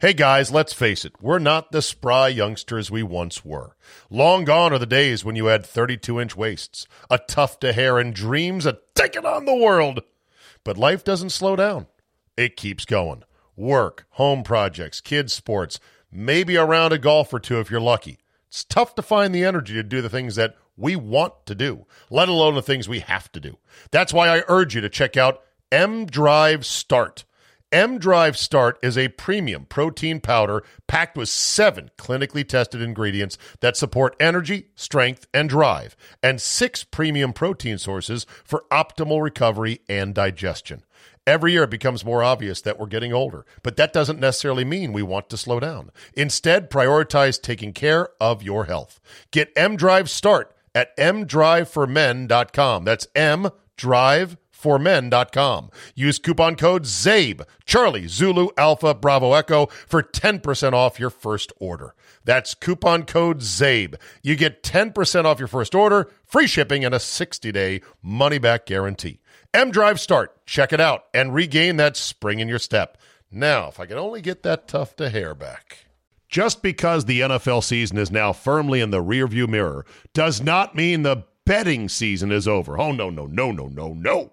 Hey guys, let's face it, we're not the spry youngsters we once were. Long gone are the days when you had 32 inch waists, a tuft of hair, and dreams of taking on the world. But life doesn't slow down, it keeps going. Work, home projects, kids' sports, maybe a round of golf or two if you're lucky. It's tough to find the energy to do the things that we want to do, let alone the things we have to do. That's why I urge you to check out M Drive Start. M Drive Start is a premium protein powder packed with seven clinically tested ingredients that support energy, strength, and drive, and six premium protein sources for optimal recovery and digestion. Every year it becomes more obvious that we're getting older, but that doesn't necessarily mean we want to slow down. Instead, prioritize taking care of your health. Get M Drive Start at mdriveformen.com. That's M Drive formen.com. Use coupon code CZABE, Charlie, Zulu, Alpha, Bravo, Echo for 10% off your first order. That's coupon code CZABE. You get 10% off your first order, free shipping, and a 60 day money back guarantee. M Drive Start. Check it out and regain that spring in your step. Now, if I could only get that tuft of hair back. Just because the NFL season is now firmly in the rearview mirror does not mean the betting season is over. Oh, no, no, no, no, no, no.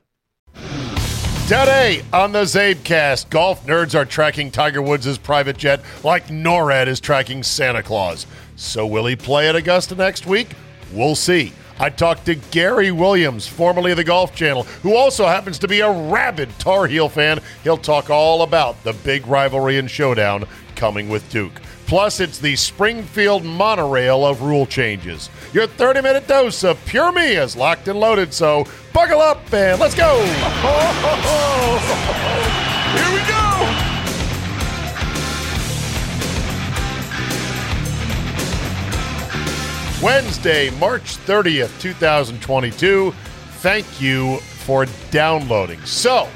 Today on the Czabecast, golf nerds are tracking Tiger Woods' private jet like NORAD is tracking Santa Claus. So will he play at Augusta next week? We'll see. I talked to Gary Williams, formerly of the Golf Channel, who also happens to be a rabid Tar Heel fan. He'll talk all about the big rivalry and showdown coming with Duke. Plus, it's the Springfield monorail of rule changes. Your 30 minute dose of pure me is locked and loaded, so buckle up and let's go! Here we go! Wednesday, March 30th, 2022. Thank you for downloading. So,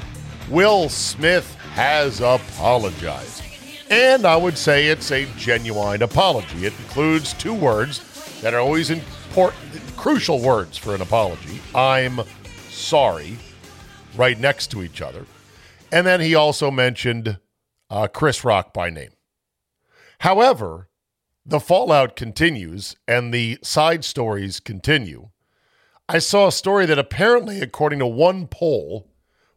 Will Smith has apologized. And I would say it's a genuine apology. It includes two words that are always important, crucial words for an apology. I'm sorry, right next to each other. And then he also mentioned uh, Chris Rock by name. However, the fallout continues and the side stories continue. I saw a story that apparently, according to one poll,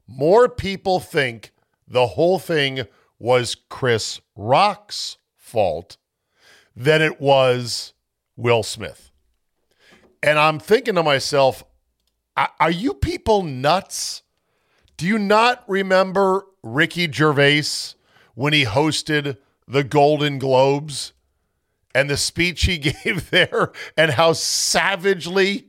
more people think the whole thing was Chris Rock's fault than it was Will Smith. And I'm thinking to myself, are you people nuts? Do you not remember Ricky Gervais when he hosted the Golden Globes? and the speech he gave there and how savagely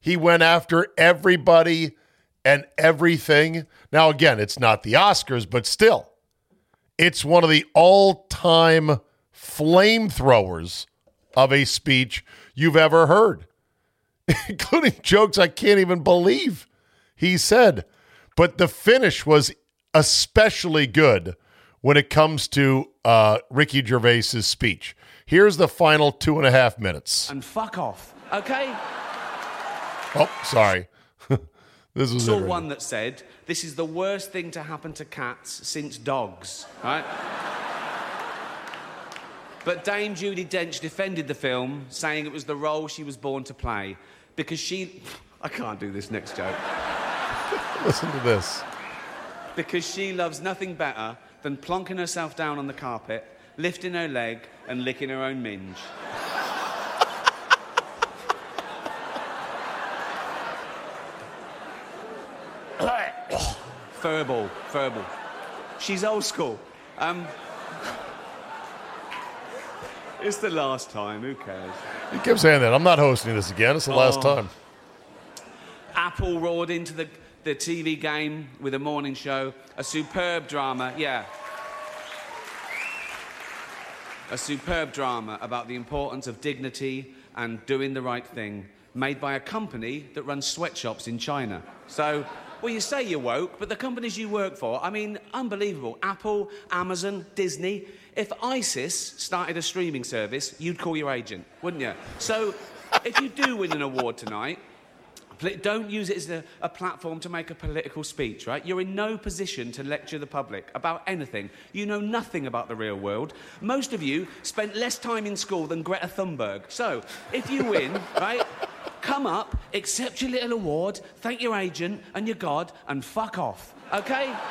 he went after everybody and everything. Now, again, it's not the Oscars, but still, it's one of the all time flamethrowers of a speech you've ever heard, including jokes I can't even believe he said. But the finish was especially good when it comes to uh, Ricky Gervais's speech. Here's the final two and a half minutes. And fuck off, okay? Oh, sorry. This was saw one that said, "This is the worst thing to happen to cats since dogs." Right? but Dame Judi Dench defended the film, saying it was the role she was born to play, because she. I can't do this next joke. Listen to this. Because she loves nothing better than plonking herself down on the carpet, lifting her leg, and licking her own minge. Furball, furball. She's old school. Um, it's the last time, who cares? He kept saying that. I'm not hosting this again. It's the last Oh. time. Apple roared into the, the TV game with a morning show. A superb drama, yeah. A superb drama about the importance of dignity and doing the right thing, made by a company that runs sweatshops in China. So, well, you say you're woke, but the companies you work for, I mean, unbelievable. Apple, Amazon, Disney. If ISIS started a streaming service, you'd call your agent, wouldn't you? So, if you do win an award tonight, Don't use it as a, a platform to make a political speech, right? You're in no position to lecture the public about anything. You know nothing about the real world. Most of you spent less time in school than Greta Thunberg. So, if you win, right, come up, accept your little award, thank your agent and your God, and fuck off, okay?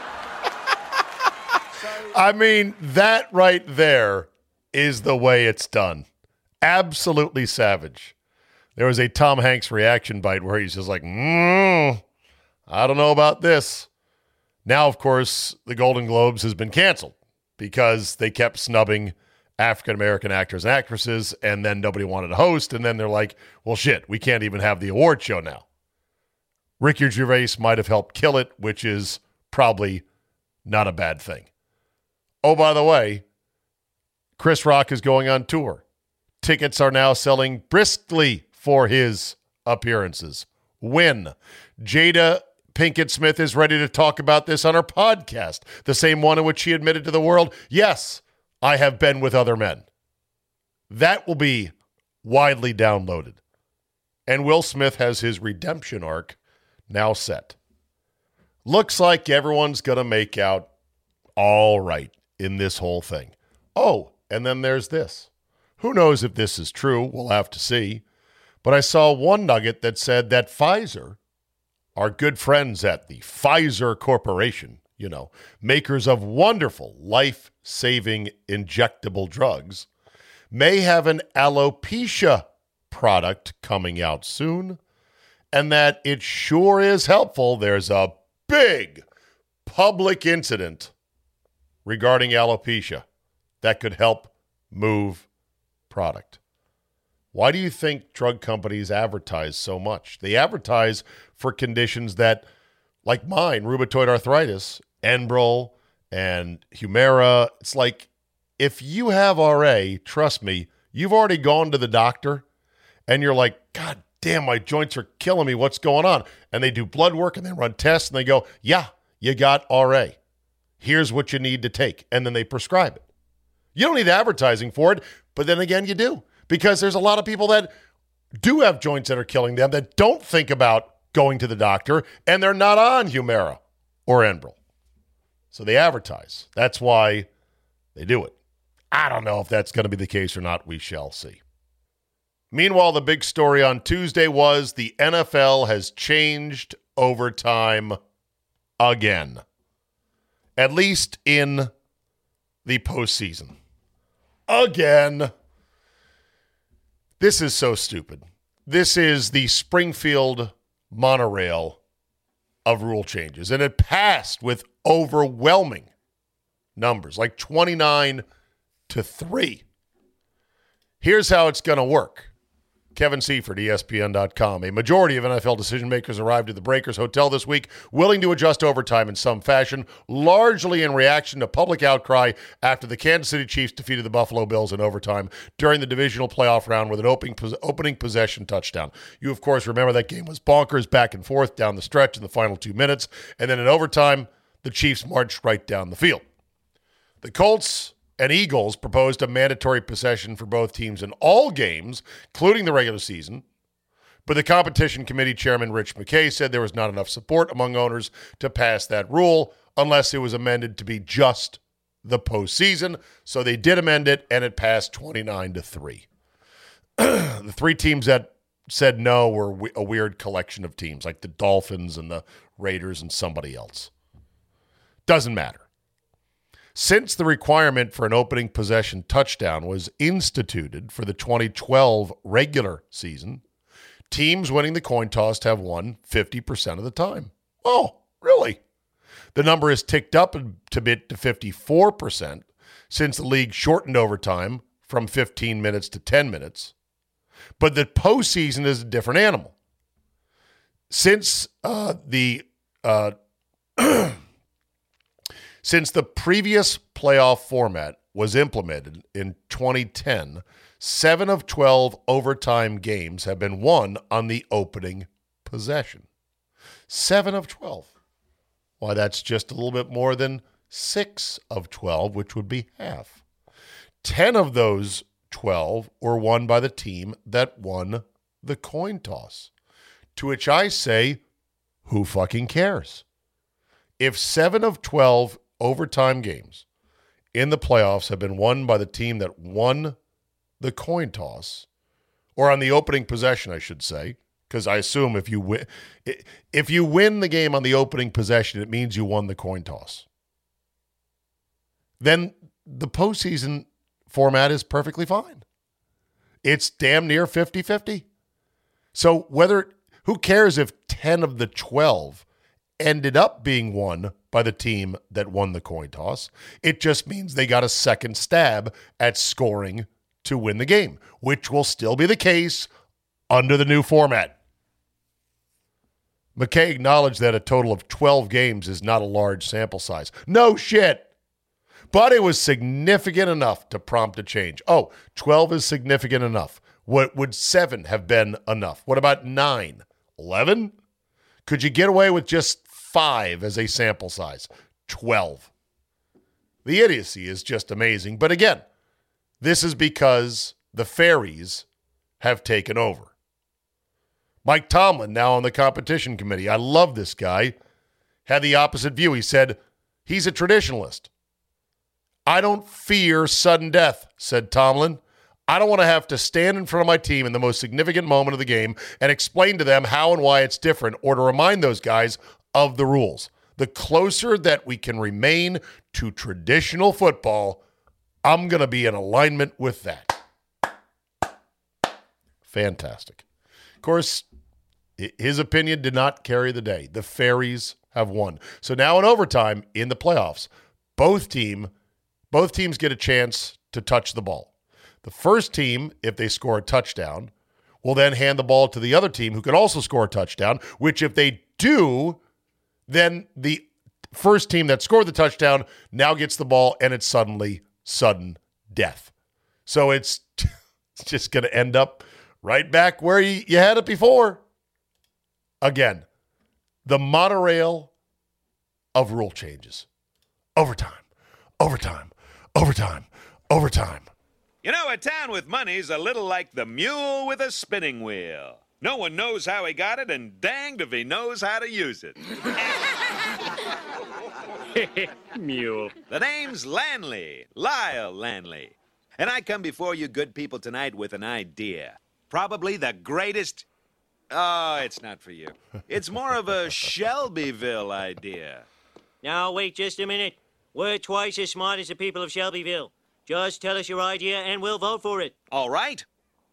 I mean, that right there is the way it's done. Absolutely savage. There was a Tom Hanks reaction bite where he's just like, mm, I don't know about this. Now, of course, the Golden Globes has been canceled because they kept snubbing African American actors and actresses, and then nobody wanted to host. And then they're like, well, shit, we can't even have the award show now. Ricky Gervais might have helped kill it, which is probably not a bad thing. Oh, by the way, Chris Rock is going on tour. Tickets are now selling briskly for his appearances. When Jada Pinkett Smith is ready to talk about this on her podcast, the same one in which she admitted to the world, yes, I have been with other men. That will be widely downloaded. And Will Smith has his redemption arc now set. Looks like everyone's going to make out all right in this whole thing. Oh, and then there's this. Who knows if this is true? We'll have to see. But I saw one nugget that said that Pfizer, our good friends at the Pfizer Corporation, you know, makers of wonderful life saving injectable drugs, may have an alopecia product coming out soon, and that it sure is helpful. There's a big public incident regarding alopecia that could help move product. Why do you think drug companies advertise so much? They advertise for conditions that, like mine, rheumatoid arthritis, Enbrel, and Humira. It's like if you have RA, trust me, you've already gone to the doctor and you're like, God damn, my joints are killing me. What's going on? And they do blood work and they run tests and they go, Yeah, you got RA. Here's what you need to take. And then they prescribe it. You don't need advertising for it, but then again, you do because there's a lot of people that do have joints that are killing them that don't think about going to the doctor and they're not on Humira or Enbrel. So they advertise. That's why they do it. I don't know if that's going to be the case or not. We shall see. Meanwhile, the big story on Tuesday was the NFL has changed overtime again, at least in the postseason. Again. This is so stupid. This is the Springfield monorail of rule changes, and it passed with overwhelming numbers, like 29 to 3. Here's how it's going to work. Kevin Seifert, ESPN.com. A majority of NFL decision makers arrived at the Breakers Hotel this week, willing to adjust overtime in some fashion, largely in reaction to public outcry after the Kansas City Chiefs defeated the Buffalo Bills in overtime during the divisional playoff round with an opening, opening possession touchdown. You, of course, remember that game was bonkers, back and forth down the stretch in the final two minutes. And then in overtime, the Chiefs marched right down the field. The Colts and Eagles proposed a mandatory possession for both teams in all games, including the regular season. But the competition committee chairman, Rich McKay, said there was not enough support among owners to pass that rule unless it was amended to be just the postseason. So they did amend it, and it passed 29 to 3. the three teams that said no were a weird collection of teams, like the Dolphins and the Raiders and somebody else. Doesn't matter. Since the requirement for an opening possession touchdown was instituted for the 2012 regular season, teams winning the coin toss have won 50% of the time. Oh, really? The number has ticked up a bit to 54% since the league shortened overtime from 15 minutes to 10 minutes. But the postseason is a different animal. Since uh, the uh, since the previous playoff format was implemented in 2010, seven of 12 overtime games have been won on the opening possession. Seven of 12. Why, that's just a little bit more than six of 12, which would be half. 10 of those 12 were won by the team that won the coin toss. To which I say, who fucking cares? If seven of 12 overtime games in the playoffs have been won by the team that won the coin toss, or on the opening possession, I should say, because I assume if you win, if you win the game on the opening possession, it means you won the coin toss. Then the postseason format is perfectly fine. It's damn near 50 50. So, whether, who cares if 10 of the 12 ended up being won by the team that won the coin toss? It just means they got a second stab at scoring to win the game, which will still be the case under the new format. McKay acknowledged that a total of 12 games is not a large sample size. No shit. But it was significant enough to prompt a change. Oh, 12 is significant enough. What would seven have been enough? What about nine? 11? Could you get away with just five as a sample size? 12. The idiocy is just amazing. But again, this is because the fairies have taken over. Mike Tomlin, now on the competition committee, I love this guy, had the opposite view. He said, he's a traditionalist. I don't fear sudden death, said Tomlin. I don't want to have to stand in front of my team in the most significant moment of the game and explain to them how and why it's different or to remind those guys of the rules. The closer that we can remain to traditional football, I'm going to be in alignment with that. Fantastic. Of course, his opinion did not carry the day. The Fairies have won. So now in overtime in the playoffs, both team both teams get a chance to touch the ball. The first team, if they score a touchdown, will then hand the ball to the other team who can also score a touchdown, which if they do, then the first team that scored the touchdown now gets the ball and it's suddenly sudden death. So it's, it's just going to end up right back where you, you had it before. Again, the monorail of rule changes. Overtime, overtime, overtime, overtime. You know, a town with money's a little like the mule with a spinning wheel. No one knows how he got it, and danged if he knows how to use it. mule. The name's Lanley, Lyle Lanley. And I come before you good people tonight with an idea. Probably the greatest Oh, it's not for you. It's more of a Shelbyville idea. Now, wait just a minute. We're twice as smart as the people of Shelbyville. Just tell us your idea and we'll vote for it. All right.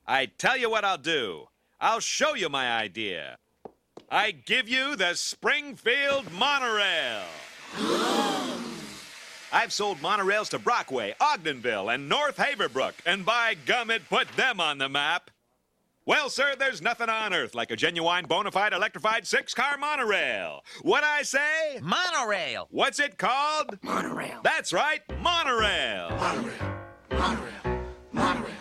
I tell you what I'll do. I'll show you my idea. I give you the Springfield Monorail. I've sold monorails to Brockway, Ogdenville, and North Haverbrook, and by gum, it put them on the map. Well, sir, there's nothing on earth like a genuine, bona fide, electrified six car monorail. What I say? Monorail. What's it called? Monorail. That's right, monorail. Monorail. Monorail. Monorail.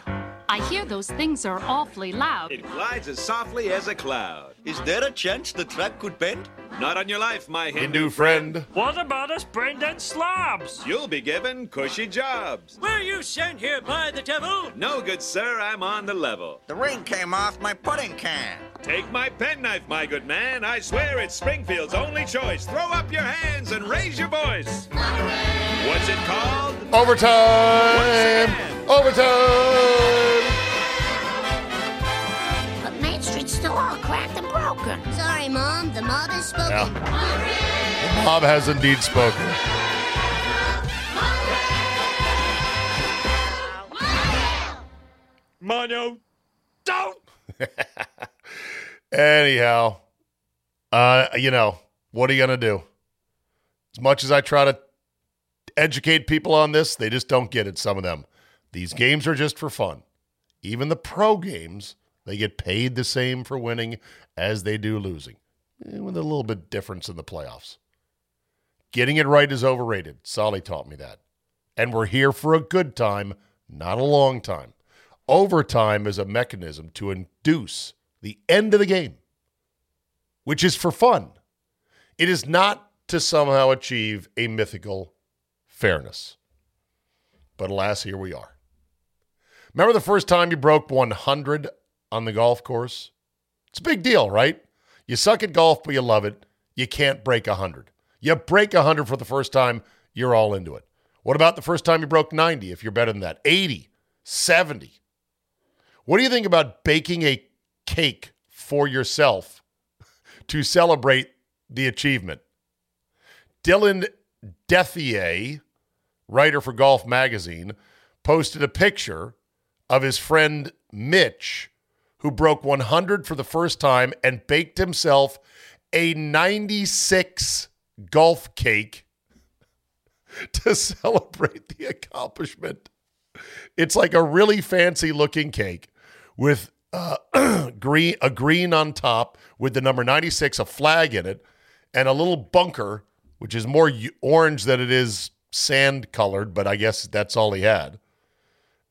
I hear those things are awfully loud. It glides as softly as a cloud. Is there a chance the track could bend? Not on your life, my Hindu, Hindu friend. What about us Brendan slobs? You'll be given cushy jobs. Were you sent here by the devil? No, good sir, I'm on the level. The ring came off my pudding can. Take my penknife, my good man. I swear it's Springfield's only choice. Throw up your hands and raise your voice. What's it called? Overtime! Overtime! But Main Street's still all cracked and broken. Sorry, Mom. The mob has spoken. Yeah. The mob has indeed spoken. Mono, don't! Anyhow, uh, you know, what are you going to do? As much as I try to educate people on this, they just don't get it, some of them. These games are just for fun. Even the pro games, they get paid the same for winning as they do losing, eh, with a little bit difference in the playoffs. Getting it right is overrated. Solly taught me that. And we're here for a good time, not a long time. Overtime is a mechanism to induce the end of the game, which is for fun. It is not to somehow achieve a mythical fairness. But alas, here we are. Remember the first time you broke 100 on the golf course? It's a big deal, right? You suck at golf, but you love it. You can't break 100. You break 100 for the first time, you're all into it. What about the first time you broke 90 if you're better than that? 80, 70. What do you think about baking a cake for yourself to celebrate the achievement? Dylan Dethier, writer for Golf Magazine, posted a picture of his friend Mitch, who broke 100 for the first time and baked himself a 96 golf cake to celebrate the accomplishment. It's like a really fancy looking cake with uh, green a green on top with the number 96 a flag in it and a little bunker which is more orange than it is sand colored but I guess that's all he had.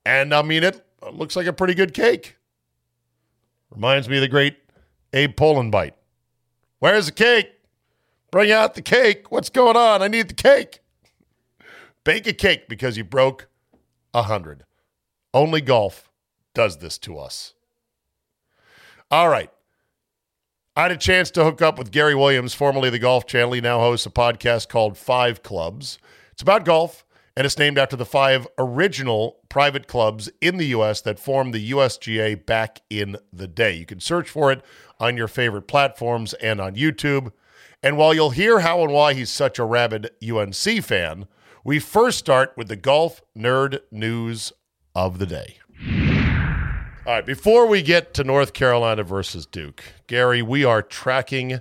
And I mean it Uh, looks like a pretty good cake. Reminds me of the great Abe Poland bite. Where's the cake? Bring out the cake. What's going on? I need the cake. Bake a cake because you broke a hundred. Only golf does this to us. All right. I had a chance to hook up with Gary Williams, formerly the Golf Channel. He now hosts a podcast called Five Clubs. It's about golf, and it's named after the five original private clubs in the U.S. that formed the USGA back in the day. You can search for it on your favorite platforms and on YouTube. And while you'll hear how and why he's such a rabid UNC fan, we first start with the golf nerd news of the day. All right, before we get to North Carolina versus Duke, Gary, we are tracking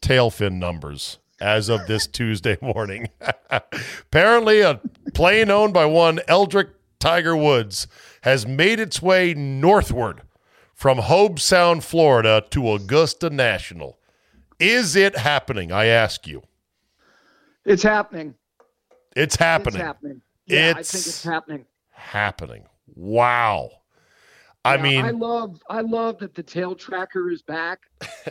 tailfin numbers as of this Tuesday morning. Apparently, a plane owned by one Eldrick Tiger Woods has made its way northward from Hobe Sound, Florida to Augusta National. Is it happening? I ask you. It's happening. It's happening. It's happening. Yeah, I think it's happening. Happening. Wow. I Yeah, mean, I love I love that the tail tracker is back.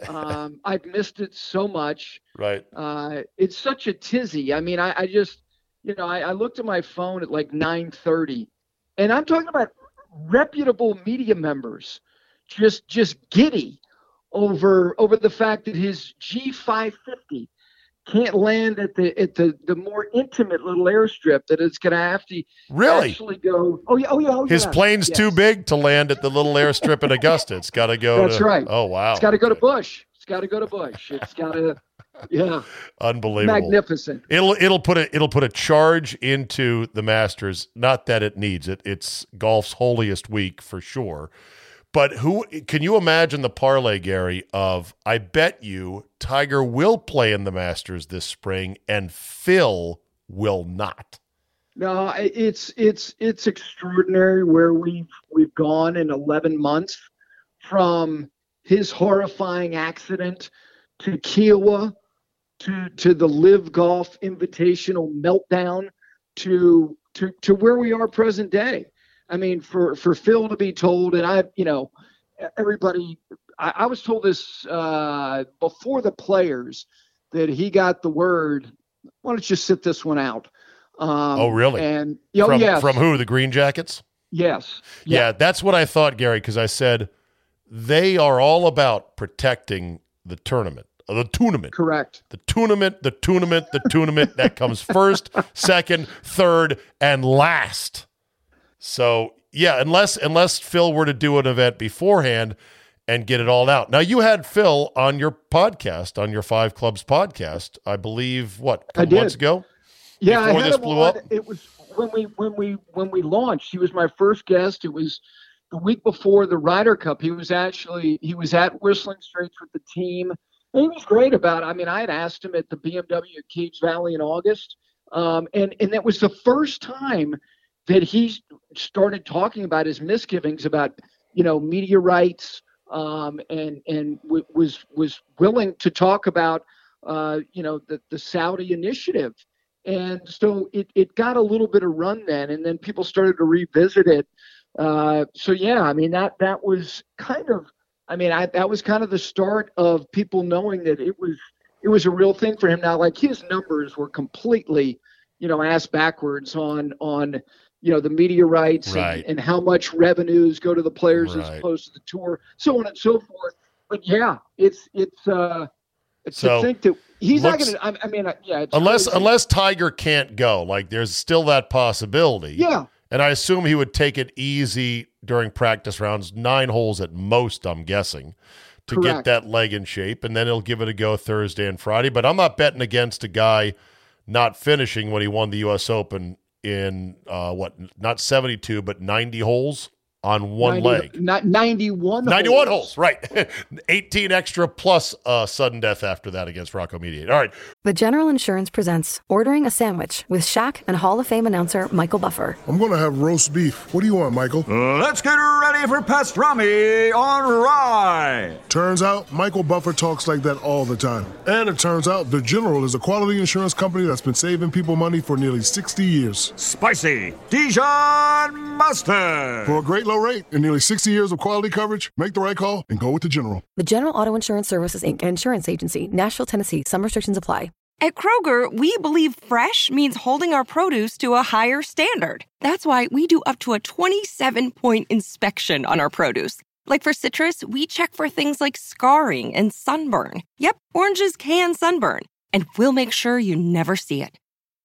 Um, I've missed it so much. right. Uh, it's such a tizzy. I mean, I, I just you know I, I looked at my phone at like 9:30, and I'm talking about reputable media members just just giddy over over the fact that his G550 can't land at the at the the more intimate little airstrip that it's going to have to Really? actually go. Oh yeah, oh yeah, oh His yeah. plane's Yes. too big to land at the little airstrip in Augusta. It's got to go. That's to- right. Oh wow! It's got to go to Bush. It's got to go to Bush. It's got to, yeah, Unbelievable. magnificent. It'll it'll put a it'll put a charge into the Masters. Not that it needs it. It's golf's holiest week for sure. But who can you imagine the parlay, Gary? Of I bet you Tiger will play in the Masters this spring, and Phil will not. No, it's it's it's extraordinary where we've we've gone in 11 months from his horrifying accident to Kiawah to to the Live Golf Invitational meltdown to to to where we are present day. I mean, for for Phil to be told, and I, you know, everybody, I, I was told this uh, before the players that he got the word. Why don't you sit this one out? Um, Oh, really? And oh, from, yes, from who? The Green Jackets? yes, Yeah. that's what I thought, Gary, because I said they are all about protecting the tournament, uh, the tournament. correct. The tournament, the tournament, the tournament that comes first, second, third, and last. So yeah, unless unless Phil were to do an event beforehand and get it all out. Now you had Phil on your podcast, on your Five Clubs podcast, I believe. What a I couple months did. ago? Yeah, before this blew on. up? It was when we when we when we launched. He was my first guest. It was the week before the Ryder Cup. He was actually he was at Whistling Straits with the team. And he was great about it. I mean, I had asked him at the BMW at Caves Valley in August, um, and and that was the first time that he started talking about his misgivings about you know media rights um, and and w- was was willing to talk about uh, you know the the Saudi initiative. And so it, it got a little bit of run then and then people started to revisit it. Uh, so yeah i mean that that was kind of i mean I, that was kind of the start of people knowing that it was it was a real thing for him. Now like his numbers were completely you know ass backwards on on you know the media rights Right. and, and how much revenues go to the players as opposed to the tour so on and so forth but yeah it's it's uh So, to think that he's not going to. I, mean, yeah. It's Unless crazy. unless Tiger can't go, like there's still that possibility. yeah, And I assume he would take it easy during practice rounds, nine holes at most, I'm guessing, to get that leg in shape. And then he'll give it a go Thursday and Friday. But I'm not betting against a guy not finishing when he won the U.S. Open in, uh, what, not 72, but 90 holes on one 90 leg. Not ninety-one. 91 holes, right. 18 extra plus uh, sudden death after that against Rocco Mediate. All right. The General Insurance presents Ordering a Sandwich with Shaq and Hall of Fame announcer Michael Buffer. I'm gonna have roast beef. What do you want, Michael? Let's get ready for pastrami on rye. Turns out Michael Buffer talks like that all the time. And it turns out the General is a quality insurance company that's been saving people money for nearly 60 years. Spicy Dijon mustard. For a great low rate and nearly 60 years of quality coverage, make the right call and go with the General. The General Auto Insurance Services Inc. Insurance Agency, Nashville, Tennessee. Some restrictions apply. At Kroger, we believe fresh means holding our produce to a higher standard. That's why we do up to a 27 point inspection on our produce. Like for citrus, we check for things like scarring and sunburn. Yep, oranges can sunburn, and we'll make sure you never see it.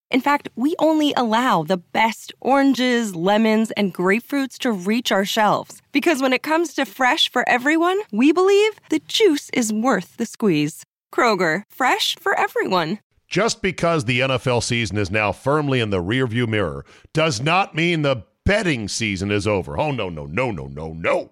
In fact, we only allow the best oranges, lemons, and grapefruits to reach our shelves. Because when it comes to fresh for everyone, we believe the juice is worth the squeeze. Kroger, fresh for everyone. Just because the NFL season is now firmly in the rearview mirror does not mean the betting season is over. Oh, no, no, no, no, no, no.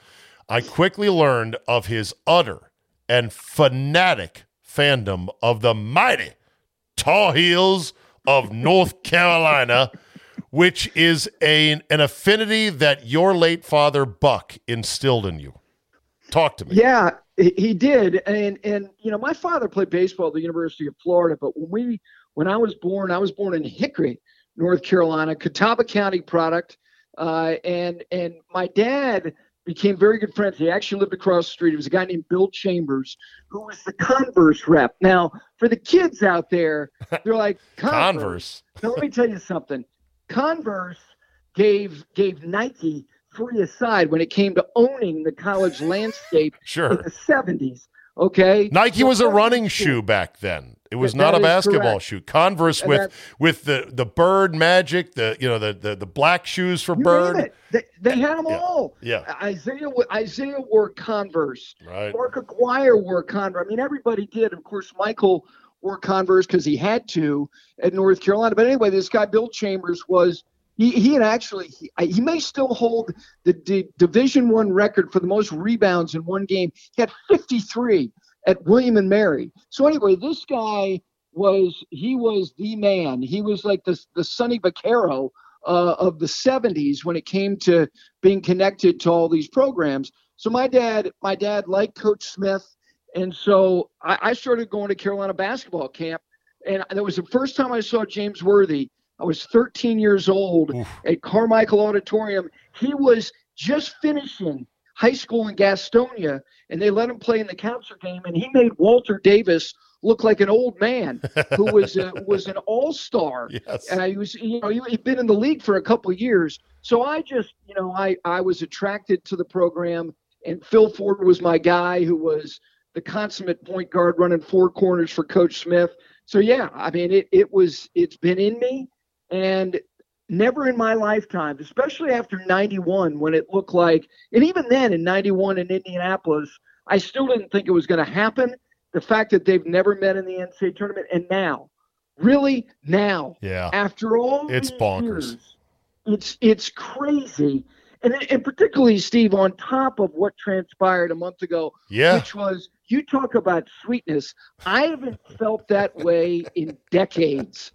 I quickly learned of his utter and fanatic fandom of the mighty Tar Heels of North Carolina, which is a, an affinity that your late father Buck instilled in you. Talk to me. Yeah, he did, and and you know, my father played baseball at the University of Florida, but when we when I was born, I was born in Hickory, North Carolina, Catawba County product, uh, and and my dad became very good friends. He actually lived across the street. It was a guy named Bill Chambers, who was the Converse rep. Now, for the kids out there, they're like Converse. Now, let me tell you something. Converse gave gave Nike free aside when it came to owning the college landscape Sure. in the 70s. Okay. Nike was a running shoe back then. It was That- not that a basketball correct. shoe. Converse And with that- with the the bird magic, the you know the the, the black shoes for bird. They, they had them all. Yeah. Isiah Isiah wore Converse. Right. Mark Aguirre wore Converse. I mean, everybody did. Of course, Michael wore Converse because he had to at North Carolina. But anyway, this guy Bill Chambers was he, he had actually he, he may still hold the, D Division One record for the most rebounds in one game. He had 53 at William and Mary. So anyway, this guy was he was the man. He was like the the Sonny Vaccaro uh, of the 70s when it came to being connected to all these programs. So my dad, my dad liked Coach Smith, and so I, I started going to Carolina basketball camp, and that was the first time I saw James Worthy. I was 13 years old at Carmichael Auditorium. He was just finishing high school in Gastonia, and they let him play in the cancer game, and he made Walter Davis look like an old man who was uh, a, was an all star. Yes. And he was, you know, he, he'd been in the league for a couple of years. So I just, you know, I I was attracted to the program, and Phil Ford was my guy, who was the consummate point guard running four corners for Coach Smith. So yeah, I mean, it it was it's been in me, and never in my lifetime, especially after 91 when it looked like, and even then in 91 in Indianapolis, I still didn't think it was going to happen. The fact that they've never met in the NCAA tournament, and now, really now, Yeah. after all It's these bonkers. years, it's it's crazy, and and particularly Steve, on top of what transpired a month ago, Yeah. which was you talk about sweetness. I haven't felt that way in decades.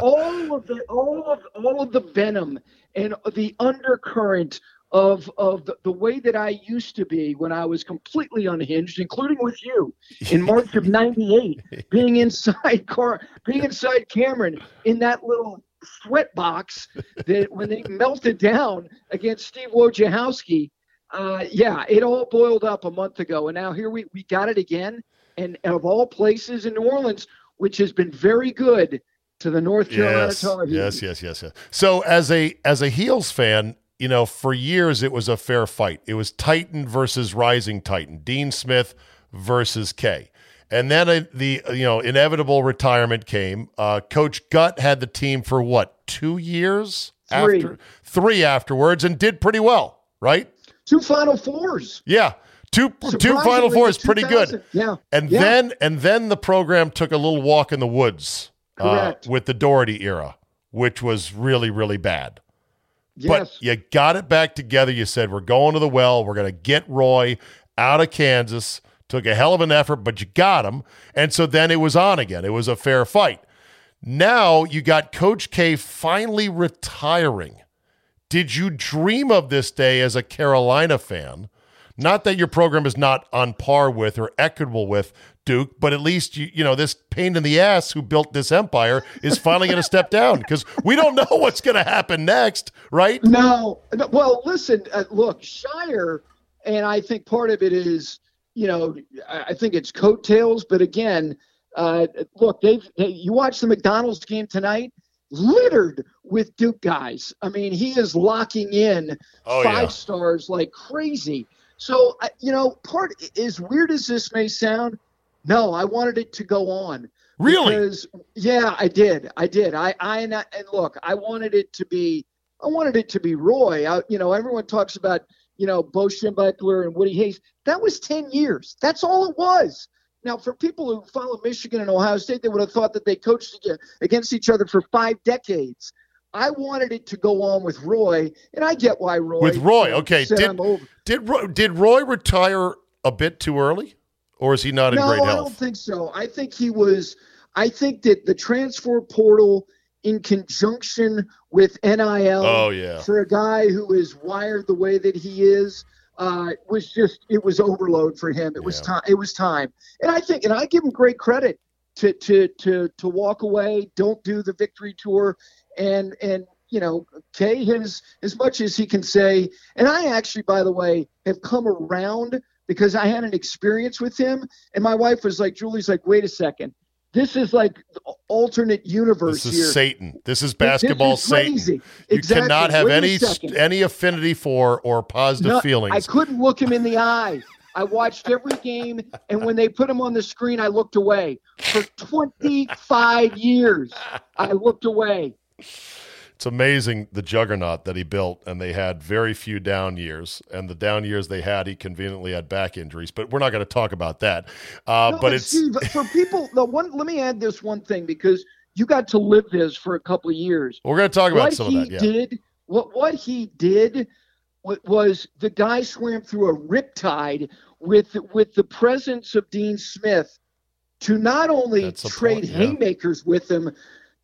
all of the all of all of the venom and the undercurrent of of the, the way that I used to be when I was completely unhinged, including with you in March of '98, being inside car, being inside Cameron in that little sweat box that when they melted down against Steve Wojciechowski. Uh, yeah, it all boiled up a month ago, and now here we we got it again, and of all places in New Orleans, which has been very good to the North Carolina Yes, Tar Heels. yes, yes, yes, yes. So as a as a Heels fan, you know, for years it was a fair fight. It was Titan versus Rising Titan, Dean Smith versus K. And then uh, the you know inevitable retirement came. Uh, Coach Gutt had the team for what two years Three. after three afterwards and did pretty well, right? Two Final Fours. Yeah, two two Final Fours, pretty good. Yeah, And yeah. then and then the program took a little walk in the woods uh, with the Doherty era, which was really really bad. Yes. But you got it back together. You said we're going to the well. We're going to get Roy out of Kansas. Took a hell of an effort, but you got him, and so then it was on again. It was a fair fight. Now you got Coach K finally retiring. Did you dream of this day as a Carolina fan? Not that your program is not on par with or equitable with Duke, but at least you you know this pain in the ass who built this empire is finally going to step down because we don't know what's going to happen next, right? No, no, well, listen, uh, look, Shire, and I think part of it is, you know, I think it's coattails, but again, uh, look, they, you watch the McDonald's game tonight, littered with Duke guys. I mean, he is locking in Oh, five yeah. stars like crazy. So, you know, part as weird as this may sound, no, I wanted it to go on. Really? Because yeah, I did. I did. I I and, I, and look, I wanted it to be I wanted it to be Roy. I, you know, everyone talks about, you know, Bo Schembechler and Woody Hayes. That was 10 years. That's all it was. Now, for people who follow Michigan and Ohio State, they would have thought that they coached against each other for five decades. I wanted it to go on with Roy, and I get why Roy. With Roy, okay. Did did Roy, did Roy retire a bit too early, or is he not in no, great health? No, I don't think so. I think he was. I think that the transfer portal in conjunction with NIL Oh, yeah. for a guy who is wired the way that he is uh, was just it was overload for him. It was time. It was time, and I think, and I give him great credit to to to to walk away. Don't do the victory tour, and and you know, Kay has as much as he can say. And I actually, by the way, have come around because I had an experience with him, and my wife was like, Julie's like, wait a second. This is like alternate universe This is here. Satan. This is basketball This is crazy. Satan. You Exactly. cannot have any any affinity for or positive No, feelings. I couldn't look him in the eye. I watched every game, and when they put him on the screen, I looked away. For 25 years, I looked away. It's amazing the juggernaut that he built, and they had very few down years. And the down years they had, he conveniently had back injuries. But we're not going to talk about that. Uh, No, but it's Steve, for people. The one, let me add this one thing because you got to live this for a couple of years. we're going to talk about what some he of that. Yeah, did, what what he did, was the guy swam through a riptide with with the presence of Dean Smith to not only trade point, yeah. haymakers with him,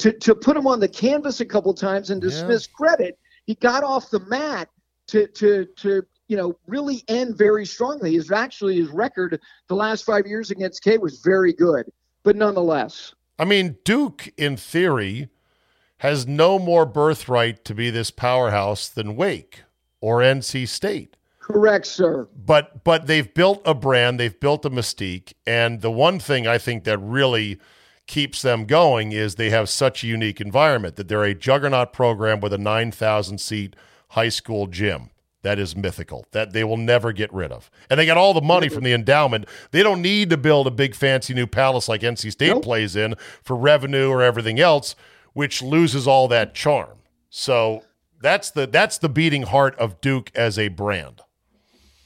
to to put him on the canvas a couple times, and dismiss Yeah. Credit, he got off the mat to to to you know really end very strongly. His actually his record the last five years against K was very good, but nonetheless. I mean, Duke, in theory, has no more birthright to be this powerhouse than Wake or NC State. Correct, sir. but but they've built a brand, they've built a mystique, and the one thing I think that really keeps them going is they have such a unique environment that they're a juggernaut program with a 9,000 seat high school gym. That is mythical. That they will never get rid of. And they got all the money from the endowment. They don't need to build a big fancy new palace like NC State plays in for revenue or everything else, which loses all that charm. So that's the that's the beating heart of Duke as a brand.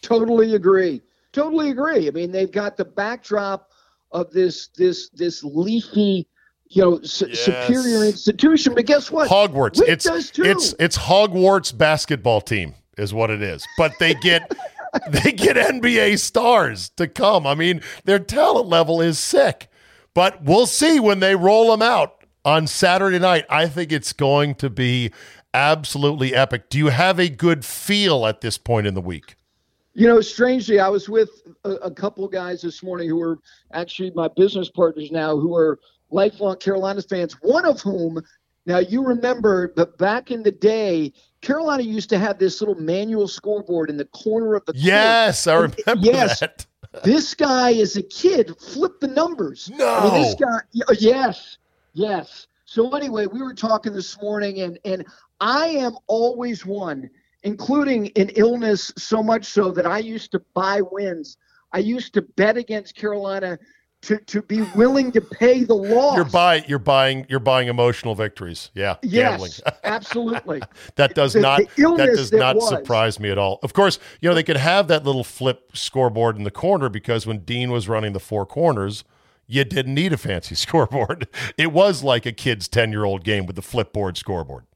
Totally agree. Totally agree. I mean, they've got the backdrop of this this this leafy, you know, s- superior institution. But guess what? Hogwarts. Wake it's does too. it's it's Hogwarts basketball team is what it is. But they get they get NBA stars to come. I mean, their talent level is sick. But we'll see when they roll them out on Saturday night. I think it's going to be absolutely epic. Do you have a good feel at this point in the week? You know, strangely, I was with a, a couple guys this morning who are actually my business partners now, who are lifelong Carolina fans. One of whom, now you remember, but back in the day, Carolina used to have this little manual scoreboard in the corner of the court. Yes, I And- remember yes, that. this guy as a kid flipped the numbers. I mean, this guy, uh, yes, yes. So anyway, we were talking this morning, and and I am always one, including in illness, so much so that I used to buy wins. I used to bet against Carolina to to be willing to pay the loss. You're buying you're buying you're buying emotional victories. Yeah, yes, absolutely. That does The- not the that does that not was. surprise me at all. Of course, you know they could have that little flip scoreboard in the corner because when Dean was running the four corners, you didn't need a fancy scoreboard. It was like a kid's ten year old game with the flipboard scoreboard.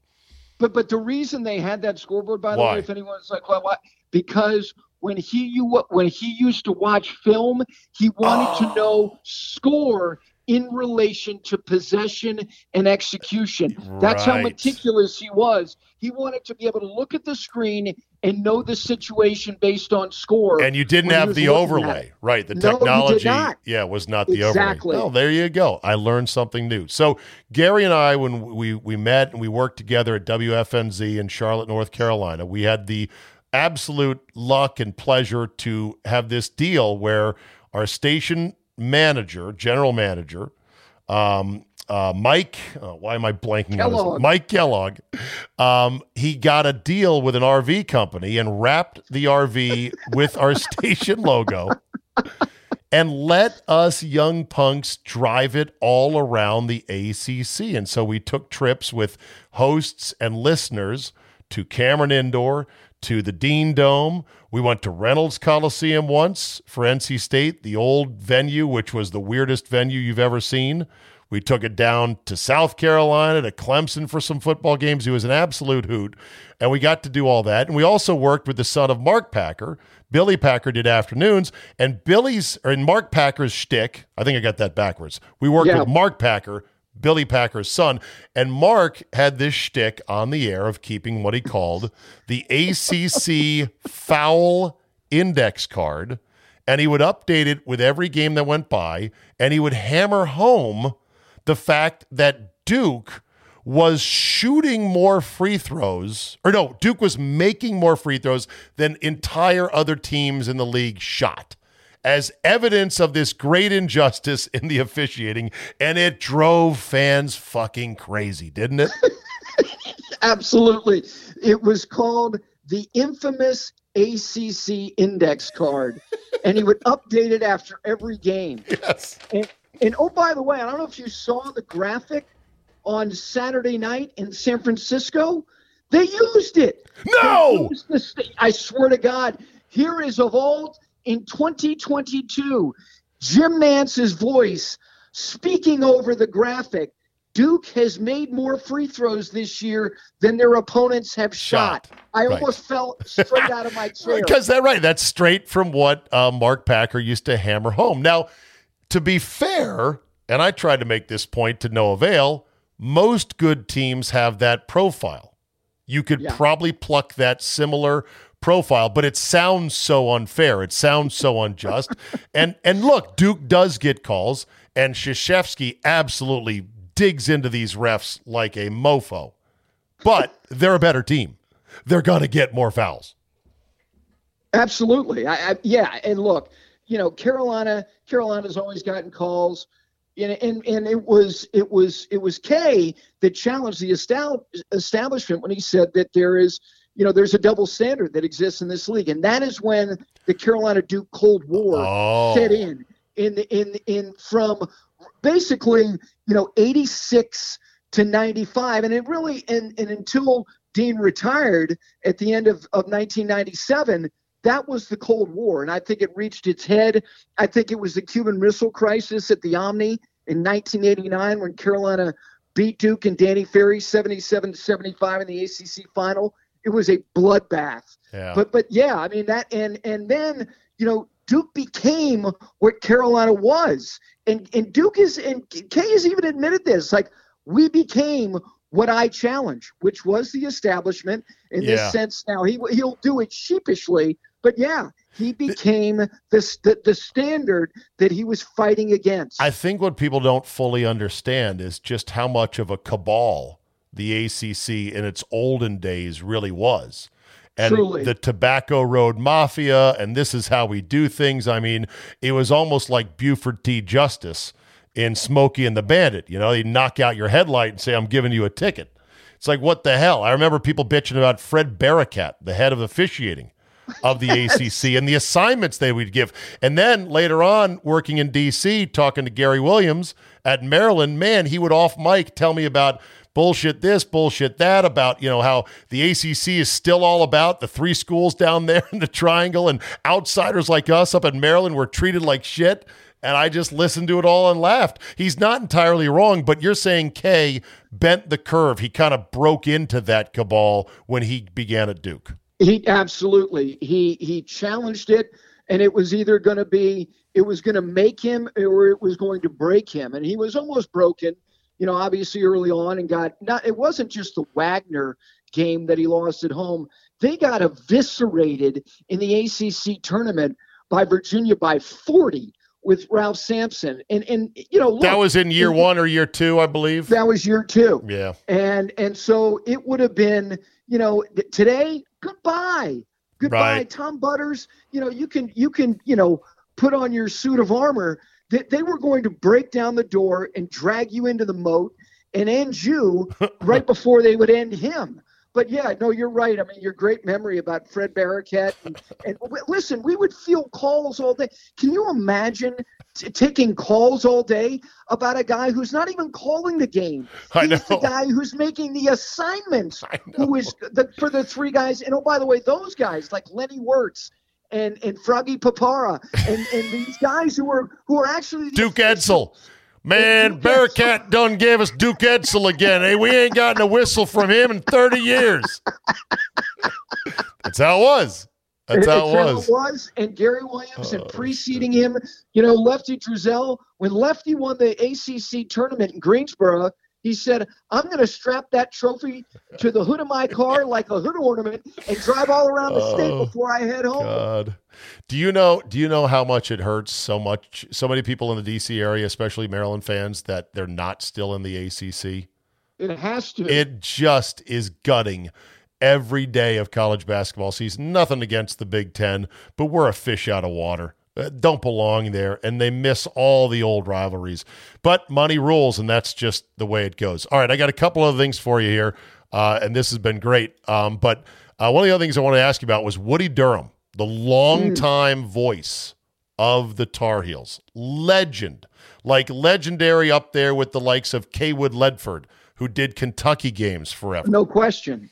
But but the reason they had that scoreboard, by the Why? way, if anyone's like, well, what? Because when he you when he used to watch film, he wanted to ah. know score in relation to possession and execution. That's how meticulous he was. He wanted to be able to look at the screen and know the situation based on score. And you didn't have the overlay, right? The No, technology, yeah, was not the Exactly. overlay. Oh, there you go. I learned something new. So Gary and I, when we we met and we worked together at WFNZ in Charlotte, North Carolina, we had the absolute luck and pleasure to have this deal where our station manager, general manager, um, uh, Mike, uh, why am I blanking on this? Mike Kellogg, um, he got a deal with an RV company and wrapped the RV with our station logo and let us young punks drive it all around the ACC. And so we took trips with hosts and listeners to Cameron Indoor, to the Dean Dome. We went to Reynolds Coliseum once for NC State, the old venue, which was the weirdest venue you've ever seen. We took it down to South Carolina, to Clemson for some football games. It was an absolute hoot. And we got to do all that. And we also worked with the son of Mark Packer. Billy Packer did afternoons. And Billy's, or in Mark Packer's shtick, I think I got that backwards. We worked Yeah. with Mark Packer. Billy Packer's son. And Mark had this shtick on the air of keeping what he called the ACC foul index card. And he would update it with every game that went by. And he would hammer home the fact that Duke was shooting more free throws, or no, Duke was making more free throws than entire other teams in the league shot as evidence of this great injustice in the officiating, and it drove fans fucking crazy, didn't it? Absolutely. It was called the infamous ACC index card, and he would update it after every game. Yes. And, and oh, by the way, I don't know if you saw the graphic on Saturday night in San Francisco. They used it. No! Used the, I swear to God, here is of all in 2022, Jim Nantz's voice speaking over the graphic. Duke has made more free throws this year than their opponents have shot. Shot. I Right. almost fell straight out of my chair. Because that right, that's straight from what uh, Mark Packer used to hammer home. Now, to be fair, and I tried to make this point to no avail, most good teams have that profile. You could Yeah. probably pluck that similar profile, but it sounds so unfair. It sounds so unjust. and and look, Duke does get calls, and Krzyzewski absolutely digs into these refs like a mofo. But they're a better team. They're gonna get more fouls. Absolutely. I, I yeah, and look, you know, Carolina Carolina's always gotten calls. And, and and it was it was it was Kay that challenged the estab- establishment when he said that there is you know there's a double standard that exists in this league and that is when the Carolina Duke Cold War Oh. set in in in in from basically you know 86 to 95 and it really and, and until Dean retired at the end of, of 1997 that was the Cold War, and I think it reached its head. I think it was the Cuban Missile Crisis at the Omni in 1989 when Carolina beat Duke and Danny Ferry 77 to 75 in the ACC final. It was a bloodbath. Yeah. But but yeah, I mean that and and then you know Duke became what Carolina was, and and Duke is and Kay has even admitted this. Like we became what I challenge, which was the establishment. In Yeah. this sense, now he he'll do it sheepishly, but yeah, he became the, the the standard that he was fighting against. I think what people don't fully understand is just how much of a cabal the ACC in its olden days really was. And Truly. the Tobacco Road Mafia, and this is how we do things. I mean, it was almost like Buford T. Justice in Smokey and the Bandit. You know, they knock out your headlight and say, I'm giving you a ticket. It's like, what the hell? I remember people bitching about Fred Barakat, the head of officiating of the ACC, and the assignments they would give. And then later on, working in DC, talking to Gary Williams at Maryland, man, he would off mic tell me about bullshit this, bullshit that, about, you know, how the ACC is still all about the three schools down there in the triangle and outsiders like us up in Maryland were treated like shit. And I just listened to it all and laughed. He's not entirely wrong, but you're saying Kay bent the curve. He kind of broke into that cabal when he began at Duke. He absolutely he he challenged it, and it was either going to be it was going to make him or it was going to break him, and he was almost broken. You know, obviously early on, and got not. It wasn't just the Wagner game that he lost at home. They got eviscerated in the ACC tournament by Virginia by 40 with Ralph Sampson, and and you know that was in year one or year two, I believe. That was year two. Yeah. And and so it would have been, you know, th- today, goodbye. Goodbye, Right. Tom Butters. You know, you can you can, you know, put on your suit of armor. That they were going to break down the door and drag you into the moat and end you right before they would end him. But yeah, no, you're right. I mean, your great memory about Fred Barakat. And, and w- listen, we would field calls all day. Can you imagine t- taking calls all day about a guy who's not even calling the game? I He's the guy who's making the assignments. Who is the, for the three guys? And oh, by the way, those guys like Lenny Wirtz and and Froggy Papara and, and these guys who are who are actually Duke Edsel. Man, Bearcat done gave us Duke Edsel again. Hey, we ain't gotten a whistle from him in 30 years. That's how it was. That's how it was. was. And Gary Williams and oh, preceding him, you know, Lefty Driesell when Lefty won the ACC tournament in Greensboro, he said, I'm going to strap that trophy to the hood of my car like a hood ornament and drive all around the state Oh, before I head home. God. Do you know do you know how much it hurts so much so many people in the DC area, especially Maryland fans, that they're not still in the ACC? It has to. It just is gutting every day of college basketball season. Nothing against the Big Ten, but we're a fish out of water. Uh, Don't belong there, and they miss all the old rivalries. But money rules, and that's just the way it goes. All right, I got a couple of other things for you here, uh, and this has been great. Um, but uh, one of the other things I wanted to ask you about was Woody Durham, the longtime voice of the Tar Heels, legend, like legendary up there with the likes of Cawood Ledford, who did Kentucky games forever. No question.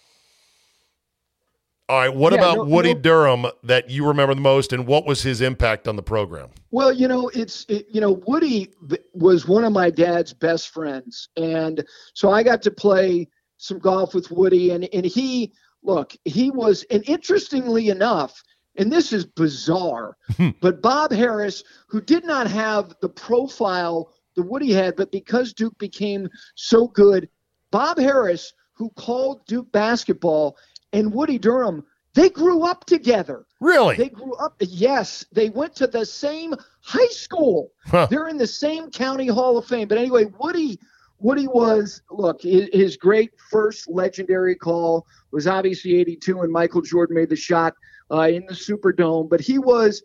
All right, what Yeah, about no- Woody no- Durham that you remember the most, and what was his impact on the program? Well, you know, it's it, you know Woody was one of my dad's best friends, and so I got to play some golf with Woody, and and he look he was, and interestingly enough, and this is bizarre, hmm. but Bob Harris, who did not have the profile that Woody had, but because Duke became so good, Bob Harris, who called Duke basketball, and Woody Durham, they grew up together. Really? They grew up. Yes, they went to the same high school. Huh. They're in the same county hall of fame. But anyway, Woody, Woody was look his, great first legendary call was obviously '82 when Michael Jordan made the shot uh, in the Superdome. But he was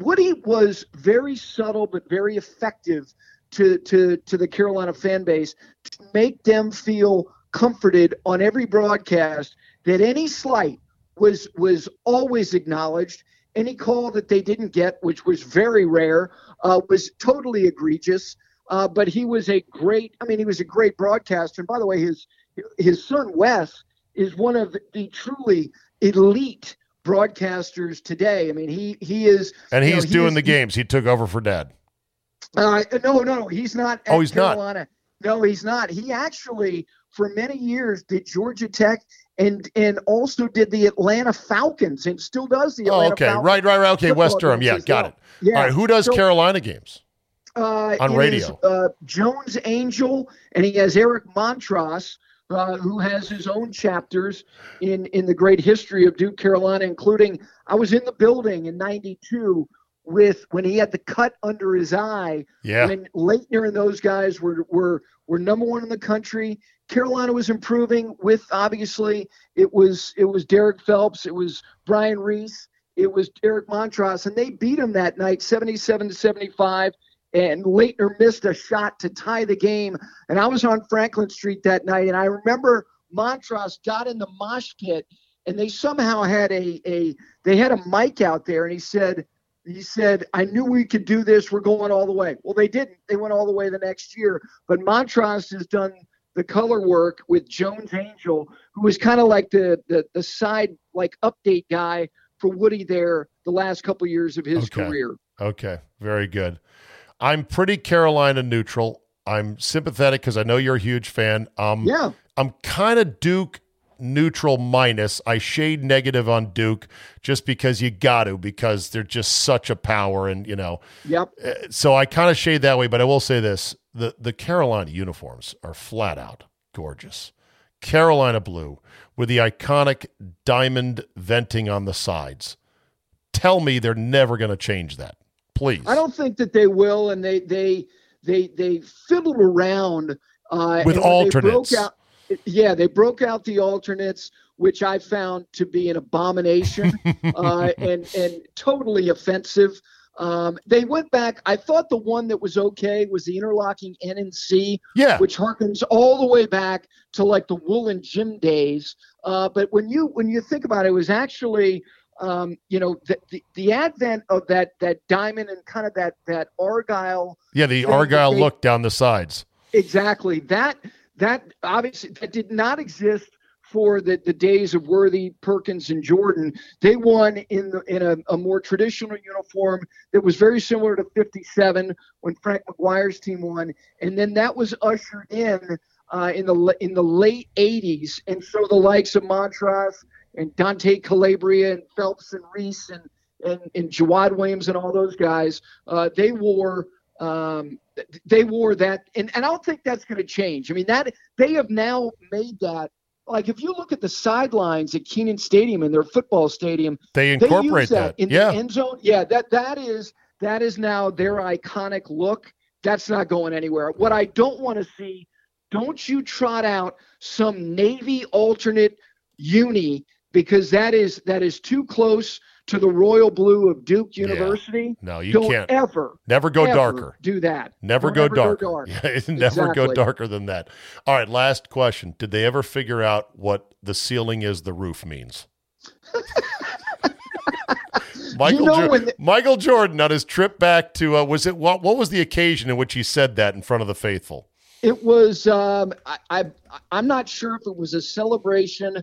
Woody was very subtle but very effective to to to the Carolina fan base to make them feel comforted on every broadcast that any slight was was always acknowledged. Any call that they didn't get, which was very rare, uh, was totally egregious. Uh, but he was a great. I mean, he was a great broadcaster. And by the way, his his son Wes is one of the truly elite broadcasters today. I mean, he he is. And you know, he's he doing is- the games. He took over for Dad. uh, no, no, no, he's not. Oh, he's not. No, he's not. He actually, for many years, did Georgia Tech and and also did the Atlanta Falcons and still does the Oh, Atlanta okay, Falcons. right, right, right. Okay, Wes Durham. Yeah, got well. it. Yeah. All right, who does So, Carolina games? uh, on it is, radio? uh, Jones Angell, and he has Eric Montross, uh, who has his own chapters in in the great history of Duke Carolina, including I was in the building in '92 with when he had the cut under his eye. Yeah. When Laettner and those guys were were were number one in the country. Carolina was improving with obviously it was it was Derrick Phelps, it was Brian Reese, it was Derek Montross, and they beat him that night, 77 to 75 and Laettner missed a shot to tie the game. And I was on Franklin Street that night, and I remember Montross got in the mosh pit, and they somehow had a a they had a mic out there, and he said he said I knew we could do this. We're going all the way. Well, they didn't. They went all the way the next year. But Montross has done the color work with Jones Angell, who was kind of like the, the the side like update guy for Woody there the last couple years of his Okay. career. Okay, very good. I'm pretty Carolina neutral. I'm sympathetic because I know you're a huge fan. Um, Yeah. I'm kind of Duke neutral minus. I shade negative on Duke just because you got to because they're just such a power and you know. Yep. Uh, So I kind of shade that way, but I will say this: the the Carolina uniforms are flat out gorgeous. Carolina blue with the iconic diamond venting on the sides. Tell me they're never going to change that, please. I don't think that they will, and they they they they fiddled around uh, With alternates. out, yeah, they broke out the alternates, which I found to be an abomination uh, and and totally offensive. Um, they went back. I thought the one that was okay was the interlocking N and C, Yeah. which harkens all the way back to like the woolen gym days. Uh, but when you when you think about it, it was actually um, you know the, the the advent of that that diamond and kind of that that argyle Yeah, the Argyle they- look down the sides. Exactly. That that obviously that did not exist for the, the days of Worthy, Perkins, and Jordan. They won in the, in a, a more traditional uniform that was very similar to '57 when Frank McGuire's team won, and then that was ushered in uh, in the in the late '80s, and so the likes of Montross and Dante Calabria and Phelps and Reese and and, and Jawad Williams and all those guys, uh, they wore um, they wore that, and, and I don't think that's going to change. I mean, that they have now made that. Like if you look at the sidelines at Kenan Stadium in their football stadium, They incorporate use that, that. in Yeah. the end zone. Yeah, that that is that is now their iconic look. That's not going anywhere. What I don't want to see, don't you trot out some Navy alternate uni because that is that is too close to the royal blue of Duke University. No, you don't can't. ever Never go ever darker. Do that. Never Don't go darker. dark. Yeah, never go darker than that. All right, last question. Did they ever figure out what the ceiling is the roof means? Michael, know Jo- Michael Jordan on his trip back to uh, was it what what was the occasion in which he said that in front of the faithful? It was. Um, I, I. I'm not sure if it was a celebration.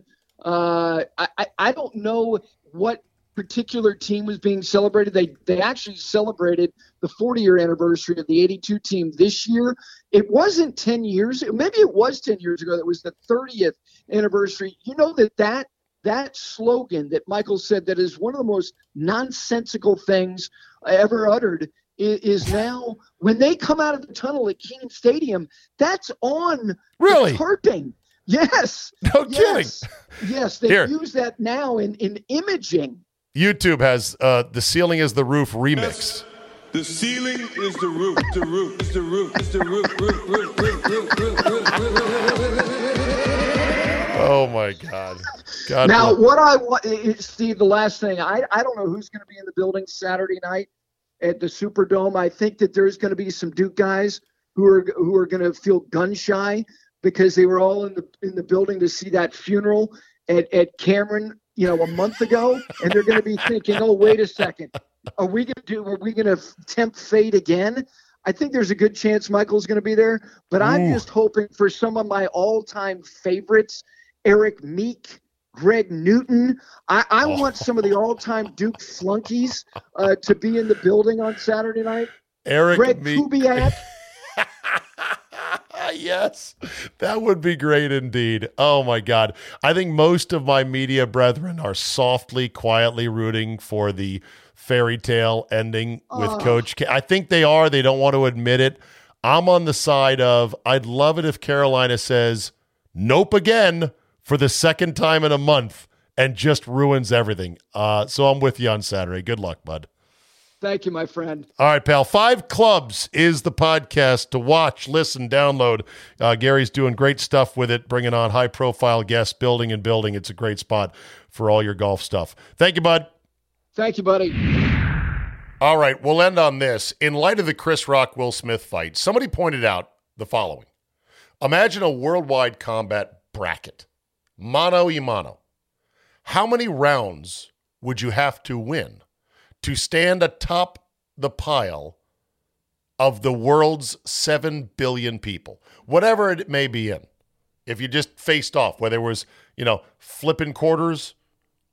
Uh, I, I. I don't know what particular team was being celebrated. They. They actually celebrated the 40 year anniversary of the 82 team this year. It wasn't 10 years. Maybe it was 10 years ago. That was the 30th anniversary. You know that that that slogan that Michael said that is one of the most nonsensical things I ever uttered is now when they come out of the tunnel at Kenan Stadium, that's on Really? the. Yes. No yes. Yes, they Here. use that now in, in imaging. YouTube has uh, the ceiling is the roof remix. The ceiling is the roof. The roof is the roof. Is the roof. Roof. Roof. Roof. Roof. Roof. Roof. Roof. Oh my God! God now, bless- what I want, i- i- Steve, the last thing, I, I don't know who's going to be in the building Saturday night at the Superdome. I think that there's going to be some Duke guys who are who are going to feel gun shy because they were all in the in the building to see that funeral at, at Cameron, you know, a month ago, and they're going to be thinking, oh, wait a second, are we going to do? Are we going to tempt fate again? I think there's a good chance Michael's going to be there, but I'm just hoping for some of my all-time favorites, Eric Meek, Greg Newton. I, I want some of the all-time Duke flunkies uh, to be in the building on Saturday night. Eric Greg Meek. Koubek. yes, that would be great indeed. Oh my God. I think most of my media brethren are softly, quietly rooting for the fairy tale ending with Oh. Coach K. I think they are. They don't want to admit it. I'm on the side of I'd love it if Carolina says nope again for the second time in a month and just ruins everything. Uh, so I'm with you on Saturday. Good luck, bud. Thank you, my friend. All right, pal. Five Clubs is the podcast to watch, listen, download. Uh, Gary's doing great stuff with it, bringing on high profile guests, building and building. It's a great spot for all your golf stuff. Thank you, bud. Thank you, buddy. All right, we'll end on this. In light of the Chris Rock Will Smith fight, somebody pointed out the following Imagine a worldwide combat bracket, mano y mano. How many rounds would you have to win to stand atop the pile of the world's 7 billion people, whatever it may be in? If you just faced off, whether it was, you know, flipping quarters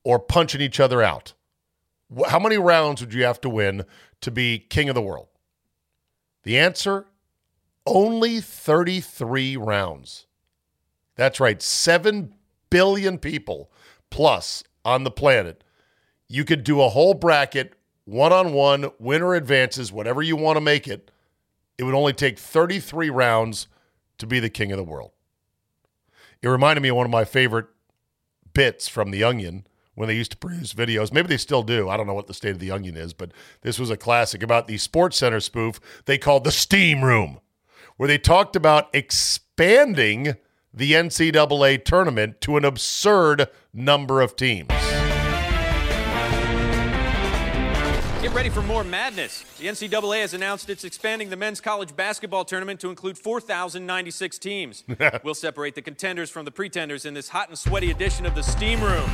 or punching each other out. How many rounds would you have to win to be king of the world? The answer only 33 rounds. That's right, 7 billion people plus on the planet. You could do a whole bracket, one on one, winner advances, whatever you want to make it. It would only take 33 rounds to be the king of the world. It reminded me of one of my favorite bits from The Onion when they used to produce videos. Maybe they still do. I don't know what the state of The Onion is, but this was a classic about the Sports Center spoof they called the Steam Room, where they talked about expanding the NCAA tournament to an absurd number of teams. Get ready for more madness. The NCAA has announced it's expanding the men's college basketball tournament to include 4,096 teams. we'll separate the contenders from the pretenders in this hot and sweaty edition of the Steam Room.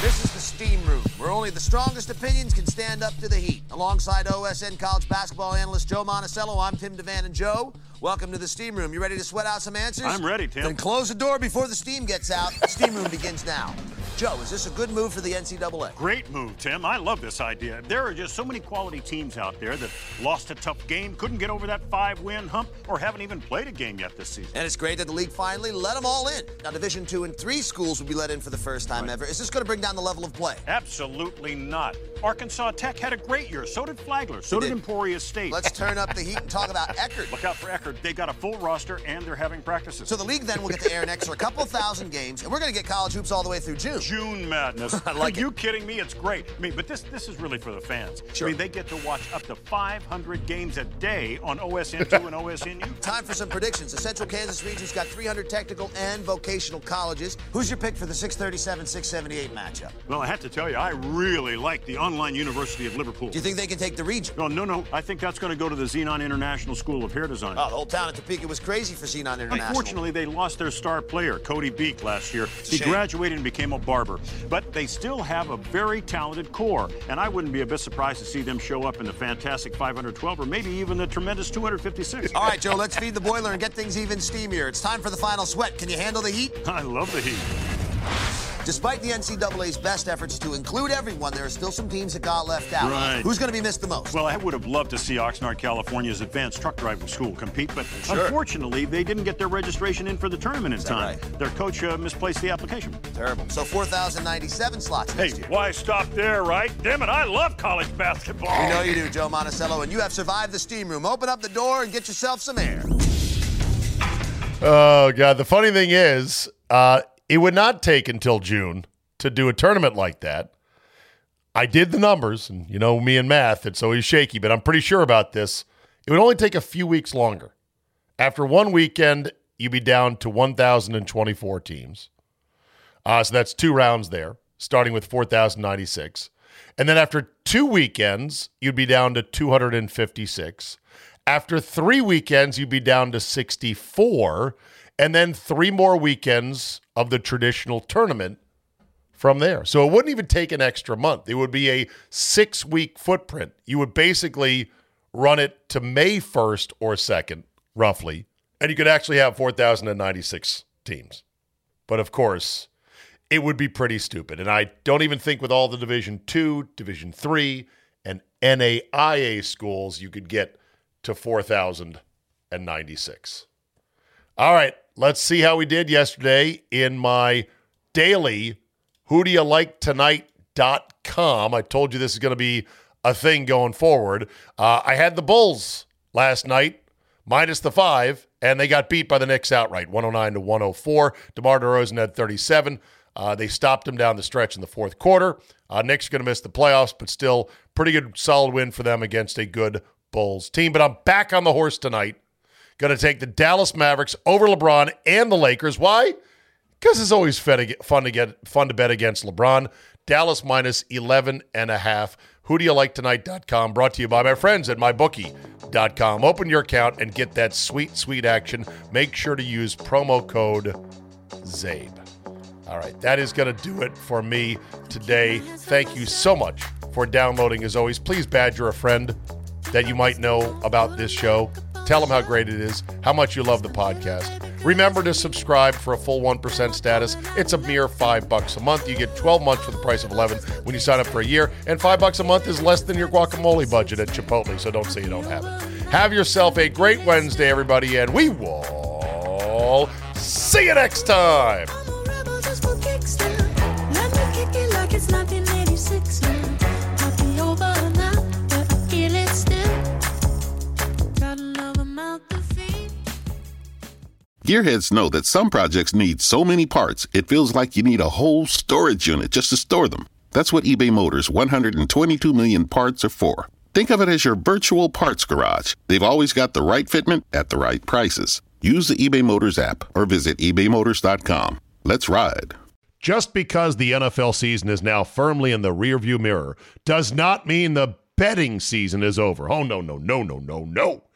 This is the Steam Room, where only the strongest opinions can stand up to the heat. Alongside OSN college basketball analyst Joe Monticello, I'm Tim Devan and Joe. Welcome to the Steam Room. You ready to sweat out some answers? I'm ready, Tim. Then close the door before the steam gets out. Steam Room begins now. Joe, is this a good move for the NCAA? Great move, Tim. I love this idea. There are just so many quality teams out there that lost a tough game, couldn't get over that five win hump, or haven't even played a game yet this season. And it's great that the league finally let them all in. Now, Division two and three schools will be let in for the first time ever. Is this going to bring down the level of play? Absolutely not. Arkansas Tech had a great year. So did Flagler. So did, did. Emporia State. Let's turn up the heat and talk about Eckerd. Look out for Eckerd. They've got a full roster and they're having practices. So the league then will get to air next for a couple thousand games, and we're going to get college hoops all the way through June. June madness. I like Are you kidding me? It's great. I mean, but this this is really for the fans. Sure. I mean, they get to watch up to 500 games a day on OSN2 and OSNU. Time for some predictions. The Central Kansas region's got 300 technical and vocational colleges. Who's your pick for the 637-678 matchup? Well, I have to tell you, I really like the Online University of Liverpool. Do you think they can take the region? No, no, no. I think that's going to go to the Xenon International School of Hair Design. Oh, the whole town of Topeka was crazy for Xenon International. Unfortunately, they lost their star player, Cody Beek, last year. He shame. graduated and became a barber. But they still have a very talented core, and I wouldn't be a bit surprised to see them show up in the fantastic 512 or maybe even the tremendous 256. All right, Joe, let's feed the boiler and get things even steamier. It's time for the final sweat. Can you handle the heat? I love the heat. Despite the NCAA's best efforts to include everyone, there are still some teams that got left out. Right. Who's going to be missed the most? Well, I would have loved to see Oxnard, California's advanced truck driving school compete, but Sure. unfortunately, they didn't get their registration in for the tournament in that time. Their coach uh, misplaced the application. Terrible. So 4,097 slots Hey, next year. why stop there, right? Damn it, I love college basketball. We know you do, Joe Monticello, and you have survived the steam room. Open up the door and get yourself some air. Oh god, the funny thing is, uh, it would not take until June to do a tournament like that. I did the numbers, and you know me and math, it's always shaky, but I'm pretty sure about this. It would only take a few weeks longer. After one weekend, you'd be down to 1,024 teams. Uh, so that's two rounds there, starting with 4,096. And then after two weekends, you'd be down to 256. After three weekends, you'd be down to 64. And then three more weekends of the traditional tournament from there. So it wouldn't even take an extra month. It would be a six week footprint. You would basically run it to May 1st or 2nd, roughly, and you could actually have 4,096 teams. But of course, it would be pretty stupid. And I don't even think with all the Division 2, Division 3, and NAIA schools, you could get to 4,096. All right, let's see how we did yesterday in my daily who do you like tonight.com. I told you this is going to be a thing going forward. Uh, I had the Bulls last night, minus the five, and they got beat by the Knicks outright, 109 to 104. DeMar DeRozan had 37. Uh, they stopped him down the stretch in the fourth quarter. Uh, Knicks are going to miss the playoffs, but still pretty good, solid win for them against a good Bulls team. But I'm back on the horse tonight. Going to take the Dallas Mavericks over LeBron and the Lakers. Why? Because it's always fun to, get, fun to bet against LeBron. Dallas minus 11 and a half. Who do you like tonight.com brought to you by my friends at mybookie.com. Open your account and get that sweet, sweet action. Make sure to use promo code CZABE. All right, that is going to do it for me today. Thank you so much for downloading. As always, please badger a friend that you might know about this show. Tell them how great it is, how much you love the podcast. Remember to subscribe for a full 1% status. It's a mere 5 bucks a month. You get 12 months for the price of 11 when you sign up for a year, and 5 bucks a month is less than your guacamole budget at Chipotle, so don't say you don't have it. Have yourself a great Wednesday everybody, and we will see you next time. Gearheads know that some projects need so many parts, it feels like you need a whole storage unit just to store them. That's what eBay Motors' 122 million parts are for. Think of it as your virtual parts garage. They've always got the right fitment at the right prices. Use the eBay Motors app or visit ebaymotors.com. Let's ride. Just because the NFL season is now firmly in the rearview mirror does not mean the betting season is over. Oh, no, no, no, no, no, no.